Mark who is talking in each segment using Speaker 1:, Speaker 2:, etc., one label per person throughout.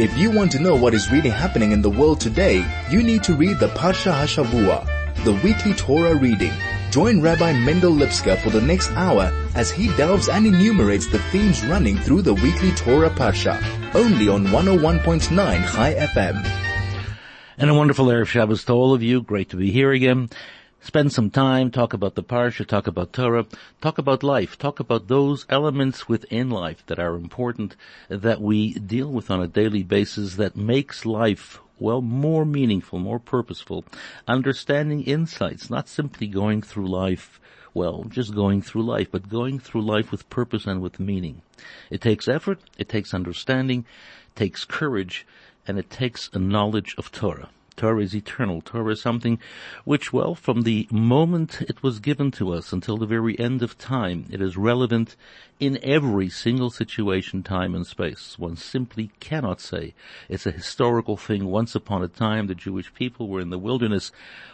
Speaker 1: If you want to know what is really happening in the world today, you need to read the Parsha Hashavua, the weekly Torah reading. Join Rabbi Mendel Lipska for the next hour as he delves and enumerates the themes running through the weekly Torah Parsha, only on 101.9 High FM.
Speaker 2: And a wonderful Erev Shabbos to all of you. Great to be here again. Spend some time, talk about the Parsha, talk about Torah, talk about life, talk about those elements within life that are important, that we deal with on a daily basis that makes life well, more meaningful, more purposeful, understanding insights, not simply going through life, well, just going through life, but going through life with purpose and with meaning. It takes effort, it takes understanding, takes courage, and it takes a knowledge of Torah. Torah is eternal. Torah is something which, well, from the moment it was given to us until the very end of time, it is relevant in every single situation, time and space. One simply cannot say it's a historical thing. Once upon a time, the Jewish people were in the wilderness,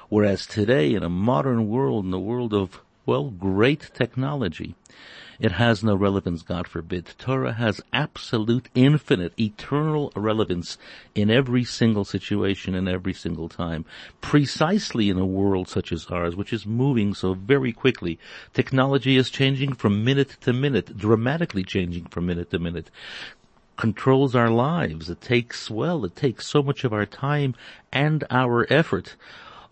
Speaker 2: whereas today, in a modern world, in the world of, well, great technology, it has no relevance, God forbid. Torah has absolute, infinite, eternal relevance in every single situation, in every single time. Precisely in a world such as ours, which is moving so very quickly. Technology is changing from minute to minute, dramatically changing from minute to minute controls our lives. It takes, well, it takes so much of our time and our effort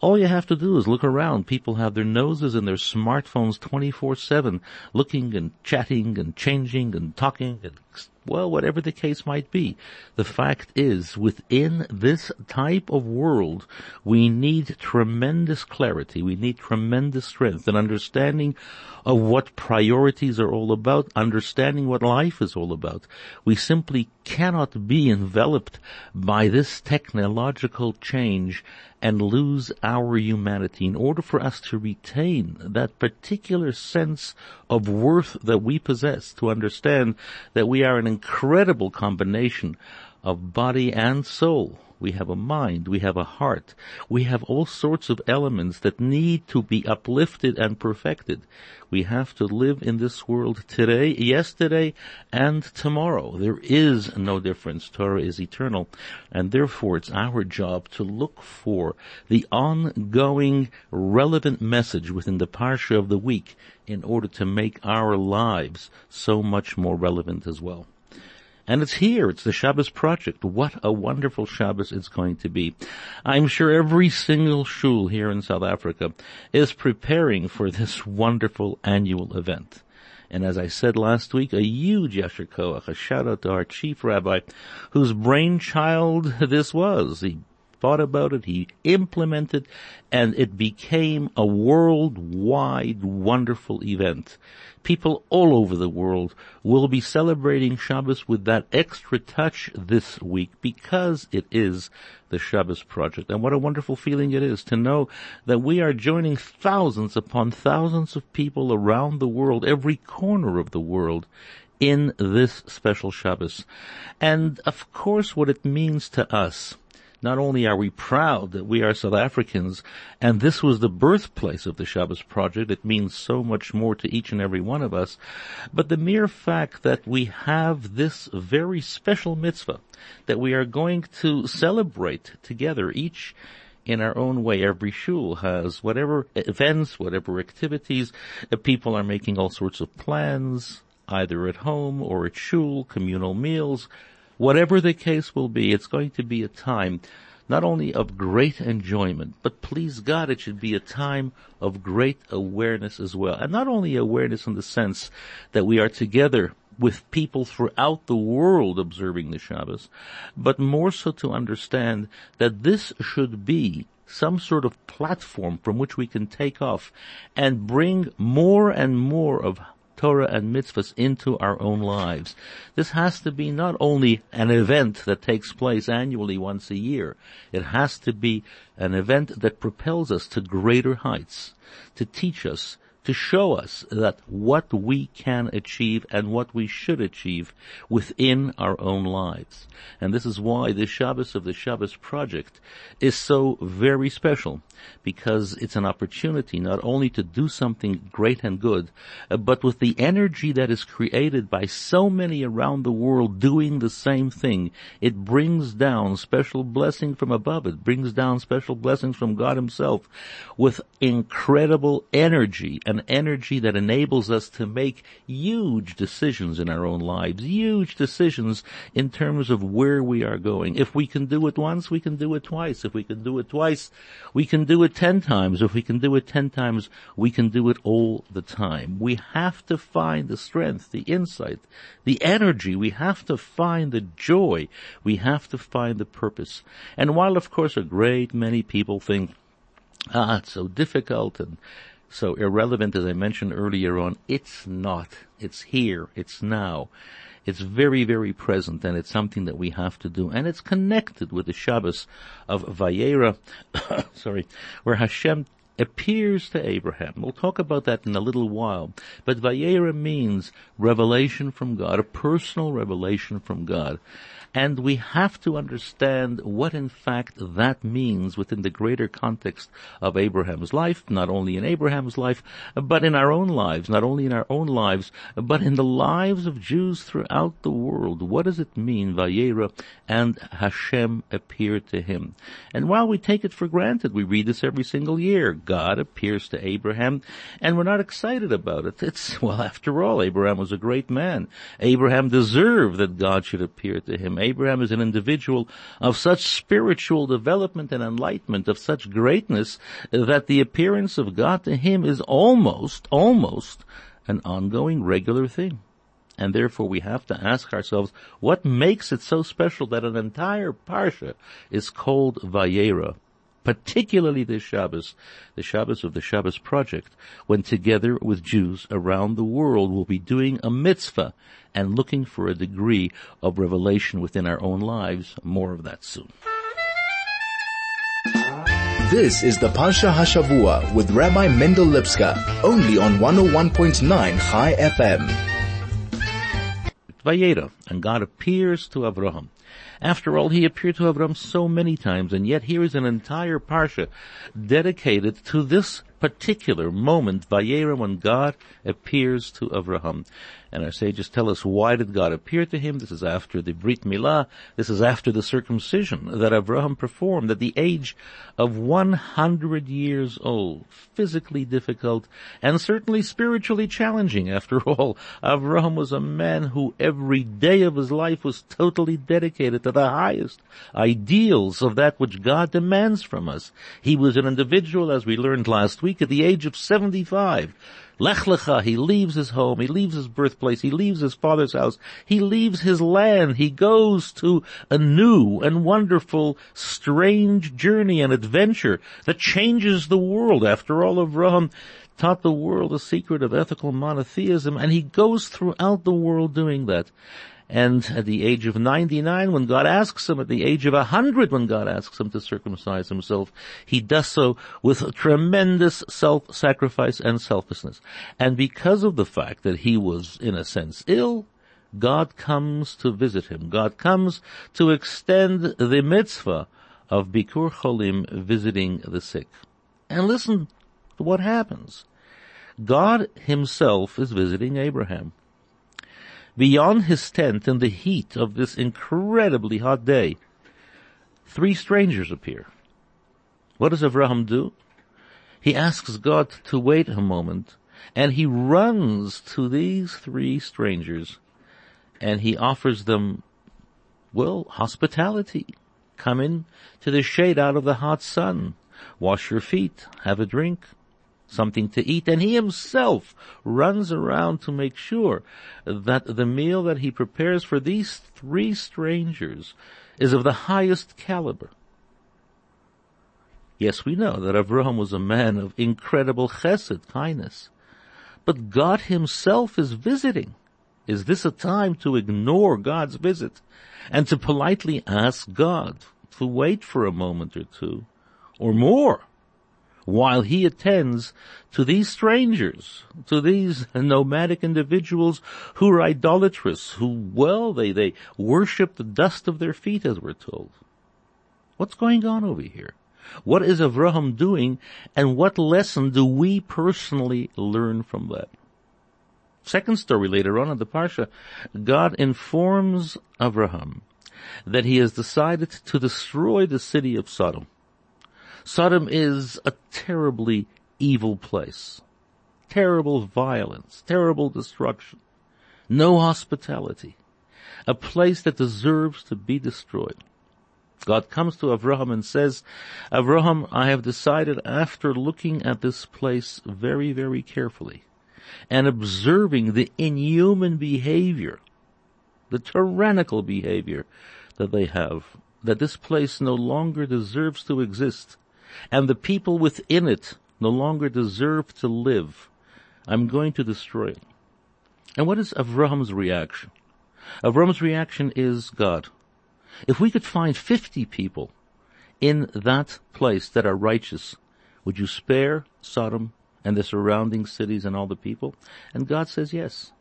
Speaker 2: all you have to do is look around. People have their noses in their smartphones 24-7, looking and chatting and changing and talking and well, whatever the case might be. The fact is, within this type of world, we need tremendous clarity. We need tremendous strength and understanding of what priorities are all about, understanding what life is all about. We simply cannot be enveloped by this technological change and lose our humanity. In order for us to retain that particular sense of worth that we possess, to understand that we are an incredible combination of body and soul we have a mind, we have a heart, we have all sorts of elements that need to be uplifted and perfected. We have to live in this world today, yesterday, and tomorrow. There is no difference. Torah is eternal, and therefore it's our job to look for the ongoing relevant message within the parsha of the week in order to make our lives so much more relevant as well. And it's here. It's the Shabbos Project. What a wonderful Shabbos it's going to be. I'm sure every single shul here in South Africa is preparing for this wonderful annual event. And as I said last week, a huge Yasher Koach, a shout out to our chief rabbi, whose brainchild this was. He thought about it, he implemented, and it became a worldwide wonderful event. People all over the world will be celebrating Shabbos with that extra touch this week because it is the Shabbos Project. And what a wonderful feeling it is to know that we are joining thousands upon thousands of people around the world, every corner of the world, in this special Shabbos. And of course what it means to us not only are we proud that we are South Africans and this was the birthplace of the Shabbos Project, it means so much more to each and every one of us, but the mere fact that we have this very special mitzvah that we are going to celebrate together each in our own way. Every shul has whatever events, whatever activities. Uh, people are making all sorts of plans, either at home or at shul, communal meals, Whatever the case will be, it's going to be a time not only of great enjoyment, but please God, it should be a time of great awareness as well. And not only awareness in the sense that we are together with people throughout the world observing the Shabbos, but more so to understand that this should be some sort of platform from which we can take off and bring more and more of Torah and mitzvahs into our own lives. This has to be not only an event that takes place annually once a year, it has to be an event that propels us to greater heights, to teach us to show us that what we can achieve and what we should achieve within our own lives. And this is why the Shabbos of the Shabbos project is so very special because it's an opportunity not only to do something great and good, uh, but with the energy that is created by so many around the world doing the same thing, it brings down special blessing from above. It brings down special blessings from God himself with incredible energy and an energy that enables us to make huge decisions in our own lives, huge decisions in terms of where we are going. If we can do it once, we can do it twice. If we can do it twice, we can do it ten times. If we can do it ten times, we can do it all the time. We have to find the strength, the insight, the energy. We have to find the joy. We have to find the purpose. And while of course a great many people think, ah, it's so difficult and so irrelevant as I mentioned earlier on, it's not. It's here. It's now. It's very, very present and it's something that we have to do. And it's connected with the Shabbos of Vayera, sorry, where Hashem appears to Abraham. We'll talk about that in a little while. But Vayera means revelation from God, a personal revelation from God. And we have to understand what in fact that means within the greater context of Abraham's life, not only in Abraham's life, but in our own lives, not only in our own lives, but in the lives of Jews throughout the world. What does it mean, Vayera, and Hashem appeared to him? And while we take it for granted, we read this every single year, God appears to Abraham, and we're not excited about it. It's, well, after all, Abraham was a great man. Abraham deserved that God should appear to him. Abraham is an individual of such spiritual development and enlightenment, of such greatness, that the appearance of God to him is almost, almost an ongoing regular thing. And therefore we have to ask ourselves, what makes it so special that an entire parsha is called Vayera? Particularly this Shabbos, the Shabbos of the Shabbos Project, when together with Jews around the world we'll be doing a mitzvah and looking for a degree of revelation within our own lives. More of that soon.
Speaker 1: This is the Parsha Hashavua with Rabbi Mendel Lipska, only on 101.9 High FM.
Speaker 2: Vayera, and God appears to Avraham. After all, he appeared to Avram so many times, and yet here is an entire parsha dedicated to this particular moment, Vayera, when God appears to Avraham. And our sages tell us why did God appear to him? This is after the Brit Milah. This is after the circumcision that Abraham performed at the age of 100 years old. Physically difficult and certainly spiritually challenging. After all, Avraham was a man who every day of his life was totally dedicated to the highest ideals of that which God demands from us. He was an individual, as we learned last week, at the age of 75 Lech Lecha, he leaves his home, he leaves his birthplace, he leaves his father's house, he leaves his land, he goes to a new and wonderful, strange journey and adventure that changes the world. After all, Avraham taught the world the secret of ethical monotheism, and he goes throughout the world doing that. And at the age of 99, when God asks him, at the age of 100, when God asks him to circumcise himself, he does so with tremendous self-sacrifice and selflessness. And because of the fact that he was, in a sense, ill, God comes to visit him. God comes to extend the mitzvah of Bikur Cholim, visiting the sick. And listen to what happens. God himself is visiting Abraham. Beyond his tent in the heat of this incredibly hot day, three strangers appear. What does Abraham do? He asks God to wait a moment and he runs to these three strangers and he offers them, well, hospitality. Come in to the shade out of the hot sun. Wash your feet. Have a drink something to eat, and he himself runs around to make sure that the meal that he prepares for these three strangers is of the highest caliber. Yes, we know that Avraham was a man of incredible chesed, kindness. But God himself is visiting. Is this a time to ignore God's visit and to politely ask God to wait for a moment or two or more while he attends to these strangers, to these nomadic individuals who are idolatrous, who, well, they, they worship the dust of their feet as we're told. What's going on over here? What is Avraham doing and what lesson do we personally learn from that? Second story later on in the Parsha, God informs Avraham that he has decided to destroy the city of Sodom. Sodom is a terribly evil place. Terrible violence, terrible destruction, no hospitality, a place that deserves to be destroyed. God comes to Avraham and says, Avraham, I have decided after looking at this place very, very carefully and observing the inhuman behavior, the tyrannical behavior that they have, that this place no longer deserves to exist and the people within it no longer deserve to live. I'm going to destroy it. And what is Avraham's reaction? Avraham's reaction is God. If we could find 50 people in that place that are righteous, would you spare Sodom and the surrounding cities and all the people? And God says yes.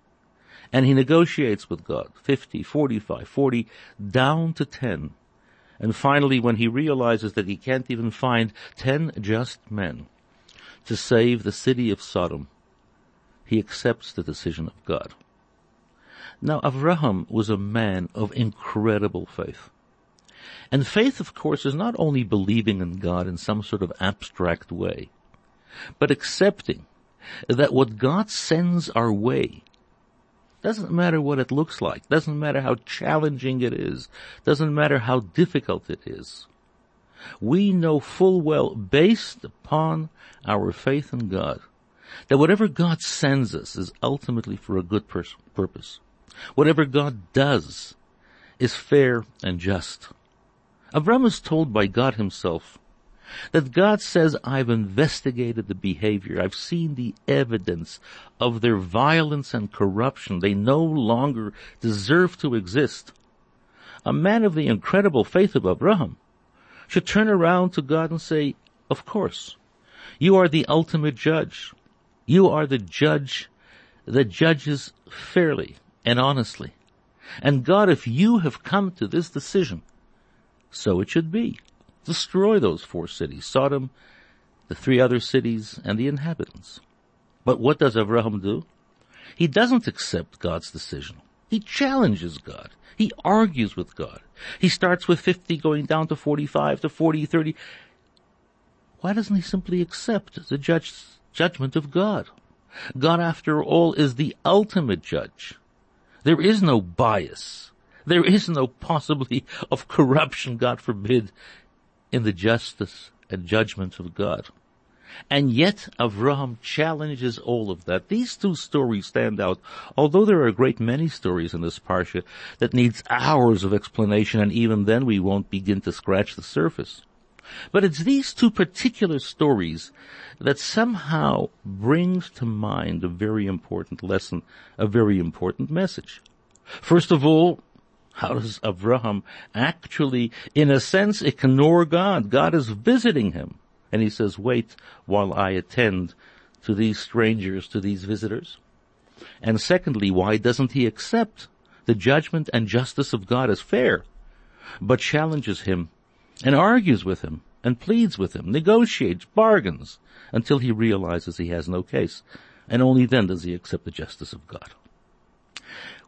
Speaker 2: And he negotiates with God, 50, 45, 40, down to 10. And finally, when he realizes that he can't even find 10 just men to save the city of Sodom, he accepts the decision of God. Now, Avraham was a man of incredible faith. And faith, of course, is not only believing in God in some sort of abstract way, but accepting that what God sends our way doesn't matter what it looks like, doesn't matter how challenging it is, doesn't matter how difficult it is. We know full well, based upon our faith in God, that whatever God sends us is ultimately for a good pers- purpose. Whatever God does is fair and just. Avram is told by God himself that God says, I've investigated the behavior. I've seen the evidence of their violence and corruption. They no longer deserve to exist. A man of the incredible faith of Abraham should turn around to God and say, of course, you are the ultimate judge. You are the judge that judges fairly and honestly. And God, if you have come to this decision, so it should be. Destroy those four cities, Sodom, the three other cities, and the inhabitants. But what does Abraham do? He doesn't accept God's decision. He challenges God. He argues with God. He starts with 50 going down to 45 to 40, 30. Why doesn't he simply accept the judge, judgment of God? God, after all, is the ultimate judge. There is no bias. There is no possibility of corruption, God forbid, in the justice and judgment of God. And yet Avraham challenges all of that. These two stories stand out, although there are a great many stories in this parsha that needs hours of explanation and even then we won't begin to scratch the surface. But it's these two particular stories that somehow brings to mind a very important lesson, a very important message. First of all, how does Abraham actually, in a sense, ignore God? God is visiting him. And he says, wait while I attend to these strangers, to these visitors. And secondly, why doesn't he accept the judgment and justice of God as fair, but challenges him and argues with him and pleads with him, negotiates, bargains until he realizes he has no case. And only then does he accept the justice of God.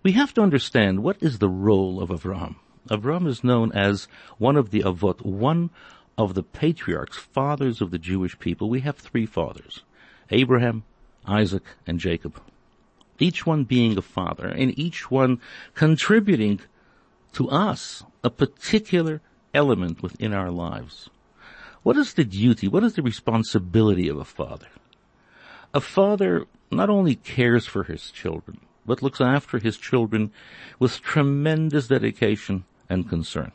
Speaker 2: We have to understand what is the role of Avram. Avram is known as one of the Avot, one of the patriarchs, fathers of the Jewish people. We have three fathers, Abraham, Isaac, and Jacob. Each one being a father and each one contributing to us a particular element within our lives. What is the duty, what is the responsibility of a father? A father not only cares for his children, but looks after his children with tremendous dedication and concern.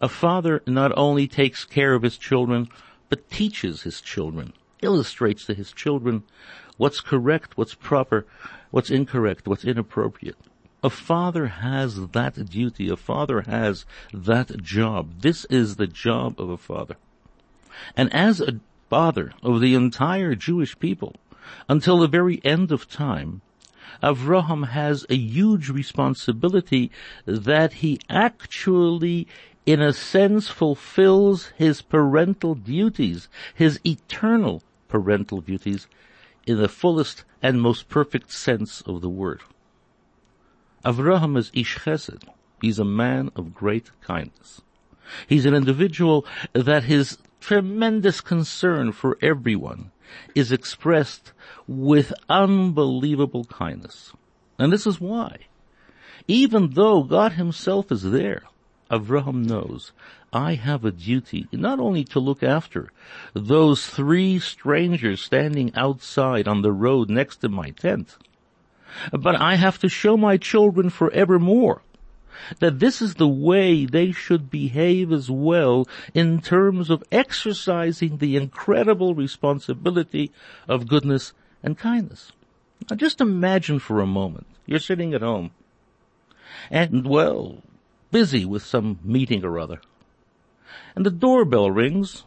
Speaker 2: A father not only takes care of his children, but teaches his children, illustrates to his children what's correct, what's proper, what's incorrect, what's inappropriate. A father has that duty. A father has that job. This is the job of a father. And as a father of the entire Jewish people until the very end of time, Avraham has a huge responsibility that he actually in a sense fulfills his parental duties, his eternal parental duties in the fullest and most perfect sense of the word. Avraham is Ish Chesed. He's a man of great kindness. He's an individual that his tremendous concern for everyone is expressed with unbelievable kindness. And this is why. Even though God himself is there, Avraham knows, I have a duty not only to look after those three strangers standing outside on the road next to my tent, but I have to show my children forevermore that this is the way they should behave as well in terms of exercising the incredible responsibility of goodness and kindness. Now just imagine for a moment, you're sitting at home and well, busy with some meeting or other. And the doorbell rings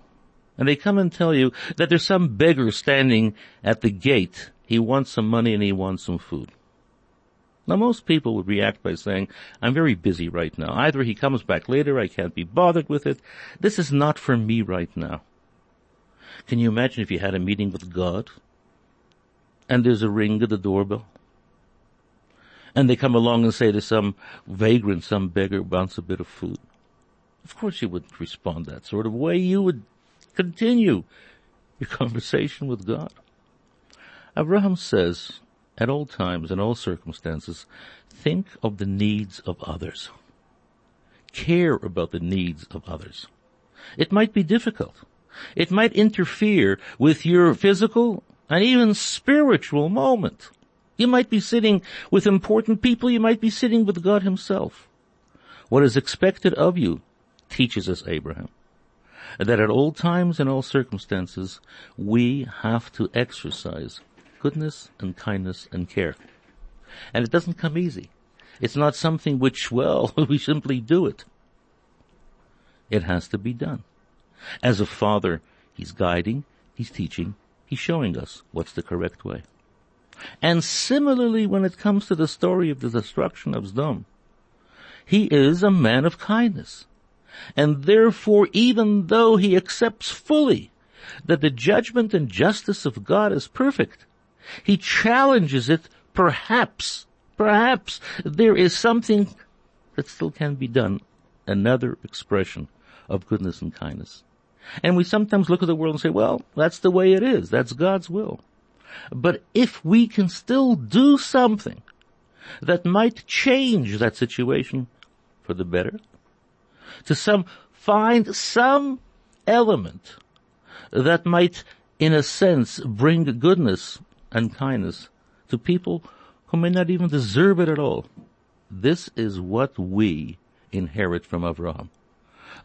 Speaker 2: and they come and tell you that there's some beggar standing at the gate. He wants some money and he wants some food. Now most people would react by saying, I'm very busy right now. Either he comes back later, I can't be bothered with it. This is not for me right now. Can you imagine if you had a meeting with God and there's a ring at the doorbell? And they come along and say to some vagrant, some beggar wants a bit of food. Of course you wouldn't respond that sort of way. You would continue your conversation with God. Abraham says, at all times, in all circumstances, think of the needs of others. Care about the needs of others. It might be difficult. It might interfere with your physical and even spiritual moment. You might be sitting with important people. You might be sitting with God himself. What is expected of you teaches us Abraham that at all times and all circumstances we have to exercise goodness and kindness and care. And it doesn't come easy. It's not something which, well, we simply do it. It has to be done. As a father, he's guiding, he's teaching, he's showing us what's the correct way. And similarly, when it comes to the story of the destruction of Sdom, he is a man of kindness. And therefore, even though he accepts fully that the judgment and justice of God is perfect, he challenges it, perhaps, perhaps there is something that still can be done, another expression of goodness and kindness. And we sometimes look at the world and say, well, that's the way it is. That's God's will. But if we can still do something that might change that situation for the better, to some, find some element that might, in a sense, bring goodness and kindness to people who may not even deserve it at all. This is what we inherit from Abraham.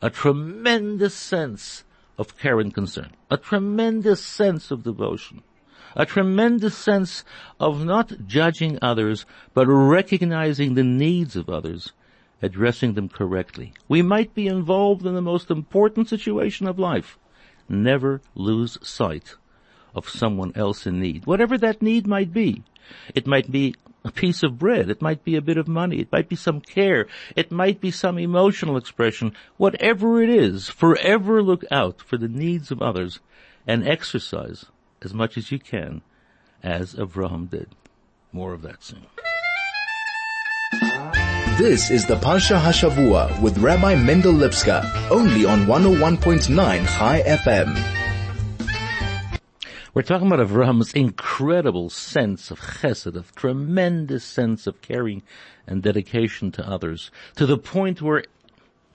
Speaker 2: A tremendous sense of care and concern. A tremendous sense of devotion. A tremendous sense of not judging others, but recognizing the needs of others, addressing them correctly. We might be involved in the most important situation of life. Never lose sight of someone else in need, whatever that need might be. It might be a piece of bread. It might be a bit of money. It might be some care. It might be some emotional expression. Whatever it is, forever look out for the needs of others and exercise as much as you can as Avraham did. More of that soon.
Speaker 1: This is the Parsha Hashavua with Rabbi Mendel Lipska, only on 101.9 High FM.
Speaker 2: We're talking about Avraham's incredible sense of chesed, of tremendous sense of caring and dedication to others, to the point where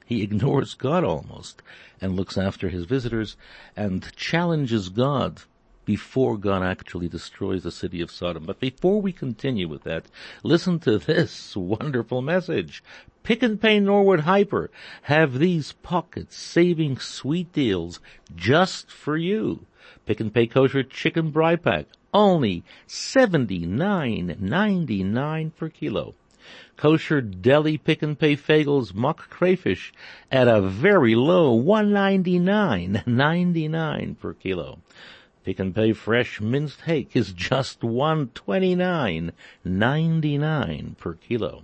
Speaker 2: he ignores God almost and looks after his visitors and challenges God before God actually destroys the city of Sodom. But before we continue with that, listen to this wonderful message. Pick and Pay Norwood Hyper have these pocket saving sweet deals just for you. Pick and Pay Kosher Chicken Braai Pack, only $79.99 per kilo. Kosher deli pick and pay Fagels mock crayfish at a very low 199, 99 per kilo. Pick and pay fresh minced hake is just 129, 99 per kilo.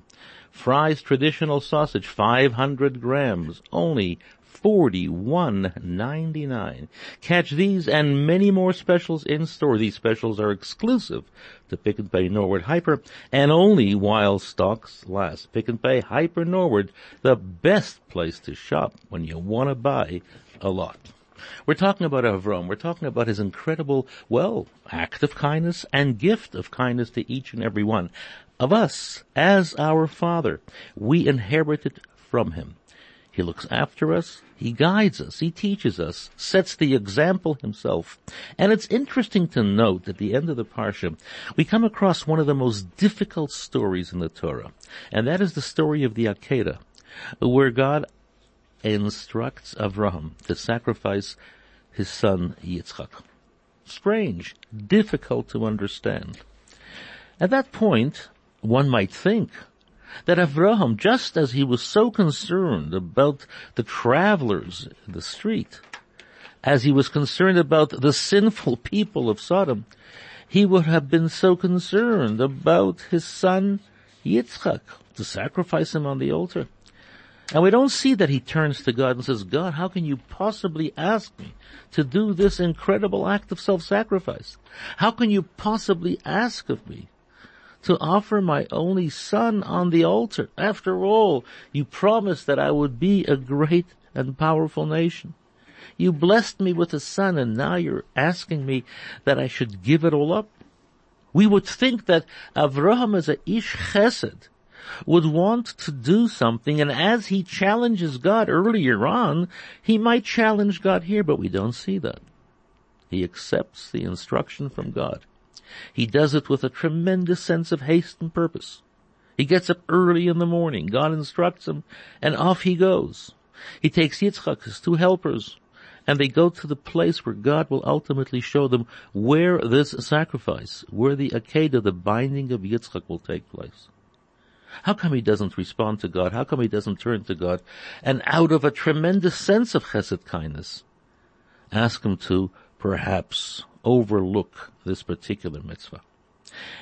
Speaker 2: Fry's traditional sausage 500 grams, only 41.99. Catch these and many more specials in store. These specials are exclusive to Pick and Pay Norwood Hyper and only while stocks last. Pick and Pay Hyper Norwood, the best place to shop when you want to buy a lot. We're talking about Avram. We're talking about his incredible, well, act of kindness and gift of kindness to each and every one of us as our father. We inherited from him. He looks after us. He guides us. He teaches us, sets the example himself. And it's interesting to note at the end of the Parsha, we come across one of the most difficult stories in the Torah. And that is the story of the Akedah, where God instructs Avraham to sacrifice his son Yitzchak. Strange, difficult to understand. At that point, one might think that Avraham, just as he was so concerned about the travelers in the street, as he was concerned about the sinful people of Sodom, he would have been so concerned about his son Yitzchak to sacrifice him on the altar. And we don't see that he turns to God and says, God, how can you possibly ask me to do this incredible act of self-sacrifice? How can you possibly ask of me to offer my only son on the altar. After all, you promised that I would be a great and powerful nation. You blessed me with a son and now you're asking me that I should give it all up? We would think that Avraham as a Ish Chesed would want to do something and as he challenges God earlier on, he might challenge God here, but we don't see that. He accepts the instruction from God. He does it with a tremendous sense of haste and purpose. He gets up early in the morning. God instructs him and off he goes. He takes Yitzchak, his two helpers, and they go to the place where God will ultimately show them where this sacrifice, where the Akedah, the binding of Yitzchak will take place. How come he doesn't respond to God? How come he doesn't turn to God? And out of a tremendous sense of chesed kindness, ask him to perhaps overlook this particular mitzvah?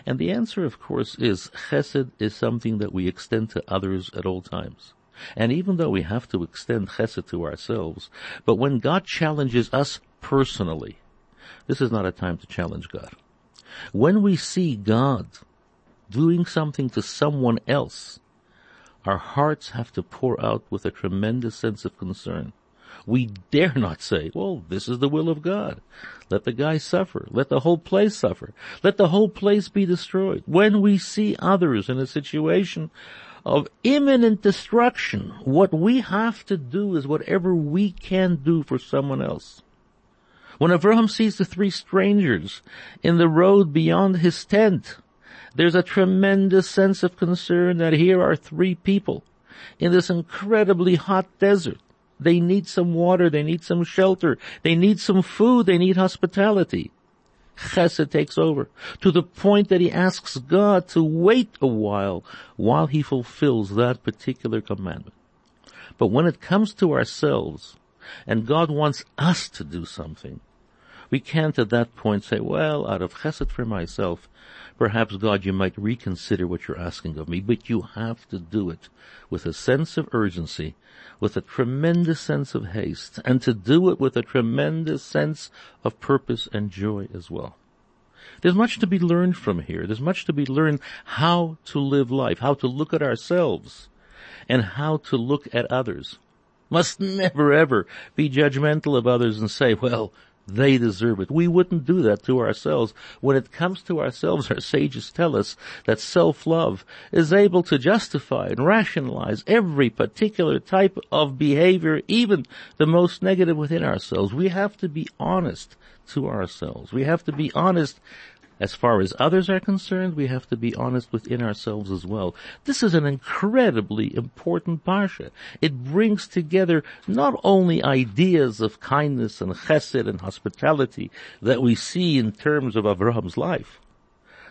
Speaker 2: And the answer, of course, is chesed is something that we extend to others at all times. And even though we have to extend chesed to ourselves, but when God challenges us personally, this is not a time to challenge God. When we see God doing something to someone else, our hearts have to pour out with a tremendous sense of concern. We dare not say, well, this is the will of God. Let the guy suffer. Let the whole place suffer. Let the whole place be destroyed. When we see others in a situation of imminent destruction, what we have to do is whatever we can do for someone else. When Abraham sees the three strangers in the road beyond his tent, there's a tremendous sense of concern that here are three people in this incredibly hot desert they need some water. They need some shelter. They need some food. They need hospitality. Chesed takes over to the point that he asks God to wait a while while he fulfills that particular commandment. But when it comes to ourselves and God wants us to do something, we can't at that point say, well, out of chesed for myself, perhaps God, you might reconsider what you're asking of me, but you have to do it with a sense of urgency, with a tremendous sense of haste, and to do it with a tremendous sense of purpose and joy as well. There's much to be learned from here. There's much to be learned how to live life, how to look at ourselves, and how to look at others. Must never ever be judgmental of others and say, well, they deserve it. We wouldn't do that to ourselves. When it comes to ourselves, our sages tell us that self-love is able to justify and rationalize every particular type of behavior, even the most negative within ourselves. We have to be honest to ourselves. We have to be honest as far as others are concerned, we have to be honest within ourselves as well. This is an incredibly important parsha. It brings together not only ideas of kindness and chesed and hospitality that we see in terms of Abraham's life.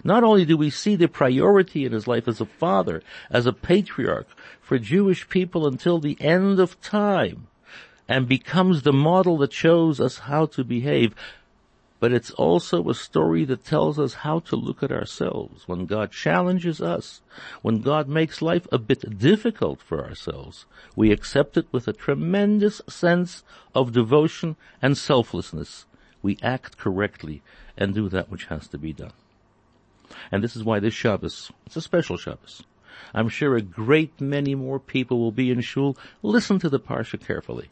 Speaker 2: Not only do we see the priority in his life as a father, as a patriarch for Jewish people until the end of time, and becomes the model that shows us how to behave, but it's also a story that tells us how to look at ourselves when God challenges us, when God makes life a bit difficult for ourselves. We accept it with a tremendous sense of devotion and selflessness. We act correctly and do that which has to be done. And this is why this Shabbos, it's a special Shabbos. I'm sure a great many more people will be in shul. Listen to the Parsha carefully.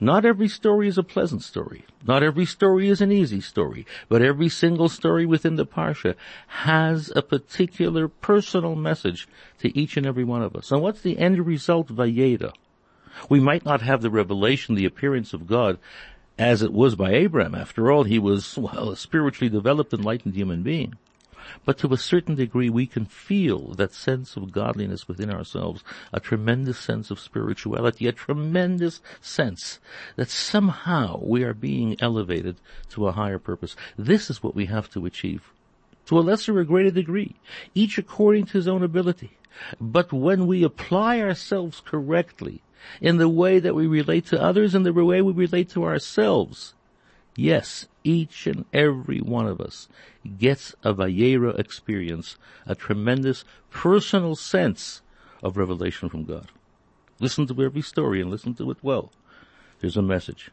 Speaker 2: Not every story is a pleasant story. Not every story is an easy story. But every single story within the Parsha has a particular personal message to each and every one of us. And what's the end result? Vayera. We might not have the revelation, the appearance of God, as it was by Abraham. After all, he was, well, a spiritually developed, enlightened human being. But to a certain degree, we can feel that sense of godliness within ourselves, a tremendous sense of spirituality, a tremendous sense that somehow we are being elevated to a higher purpose. This is what we have to achieve. To a lesser or greater degree, each according to his own ability. But when we apply ourselves correctly, in the way that we relate to others and the way we relate to ourselves, Yes, each and every one of us gets a Vayera experience, a tremendous personal sense of revelation from God. Listen to every story and listen to it well. There's a message.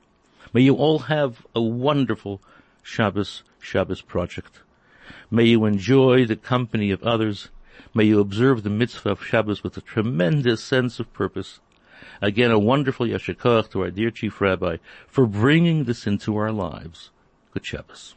Speaker 2: May you all have a wonderful Shabbos, Shabbos project. May you enjoy the company of others. May you observe the mitzvah of Shabbos with a tremendous sense of purpose. Again, a wonderful yasher koach to our dear Chief Rabbi for bringing this into our lives. Good Shabbos.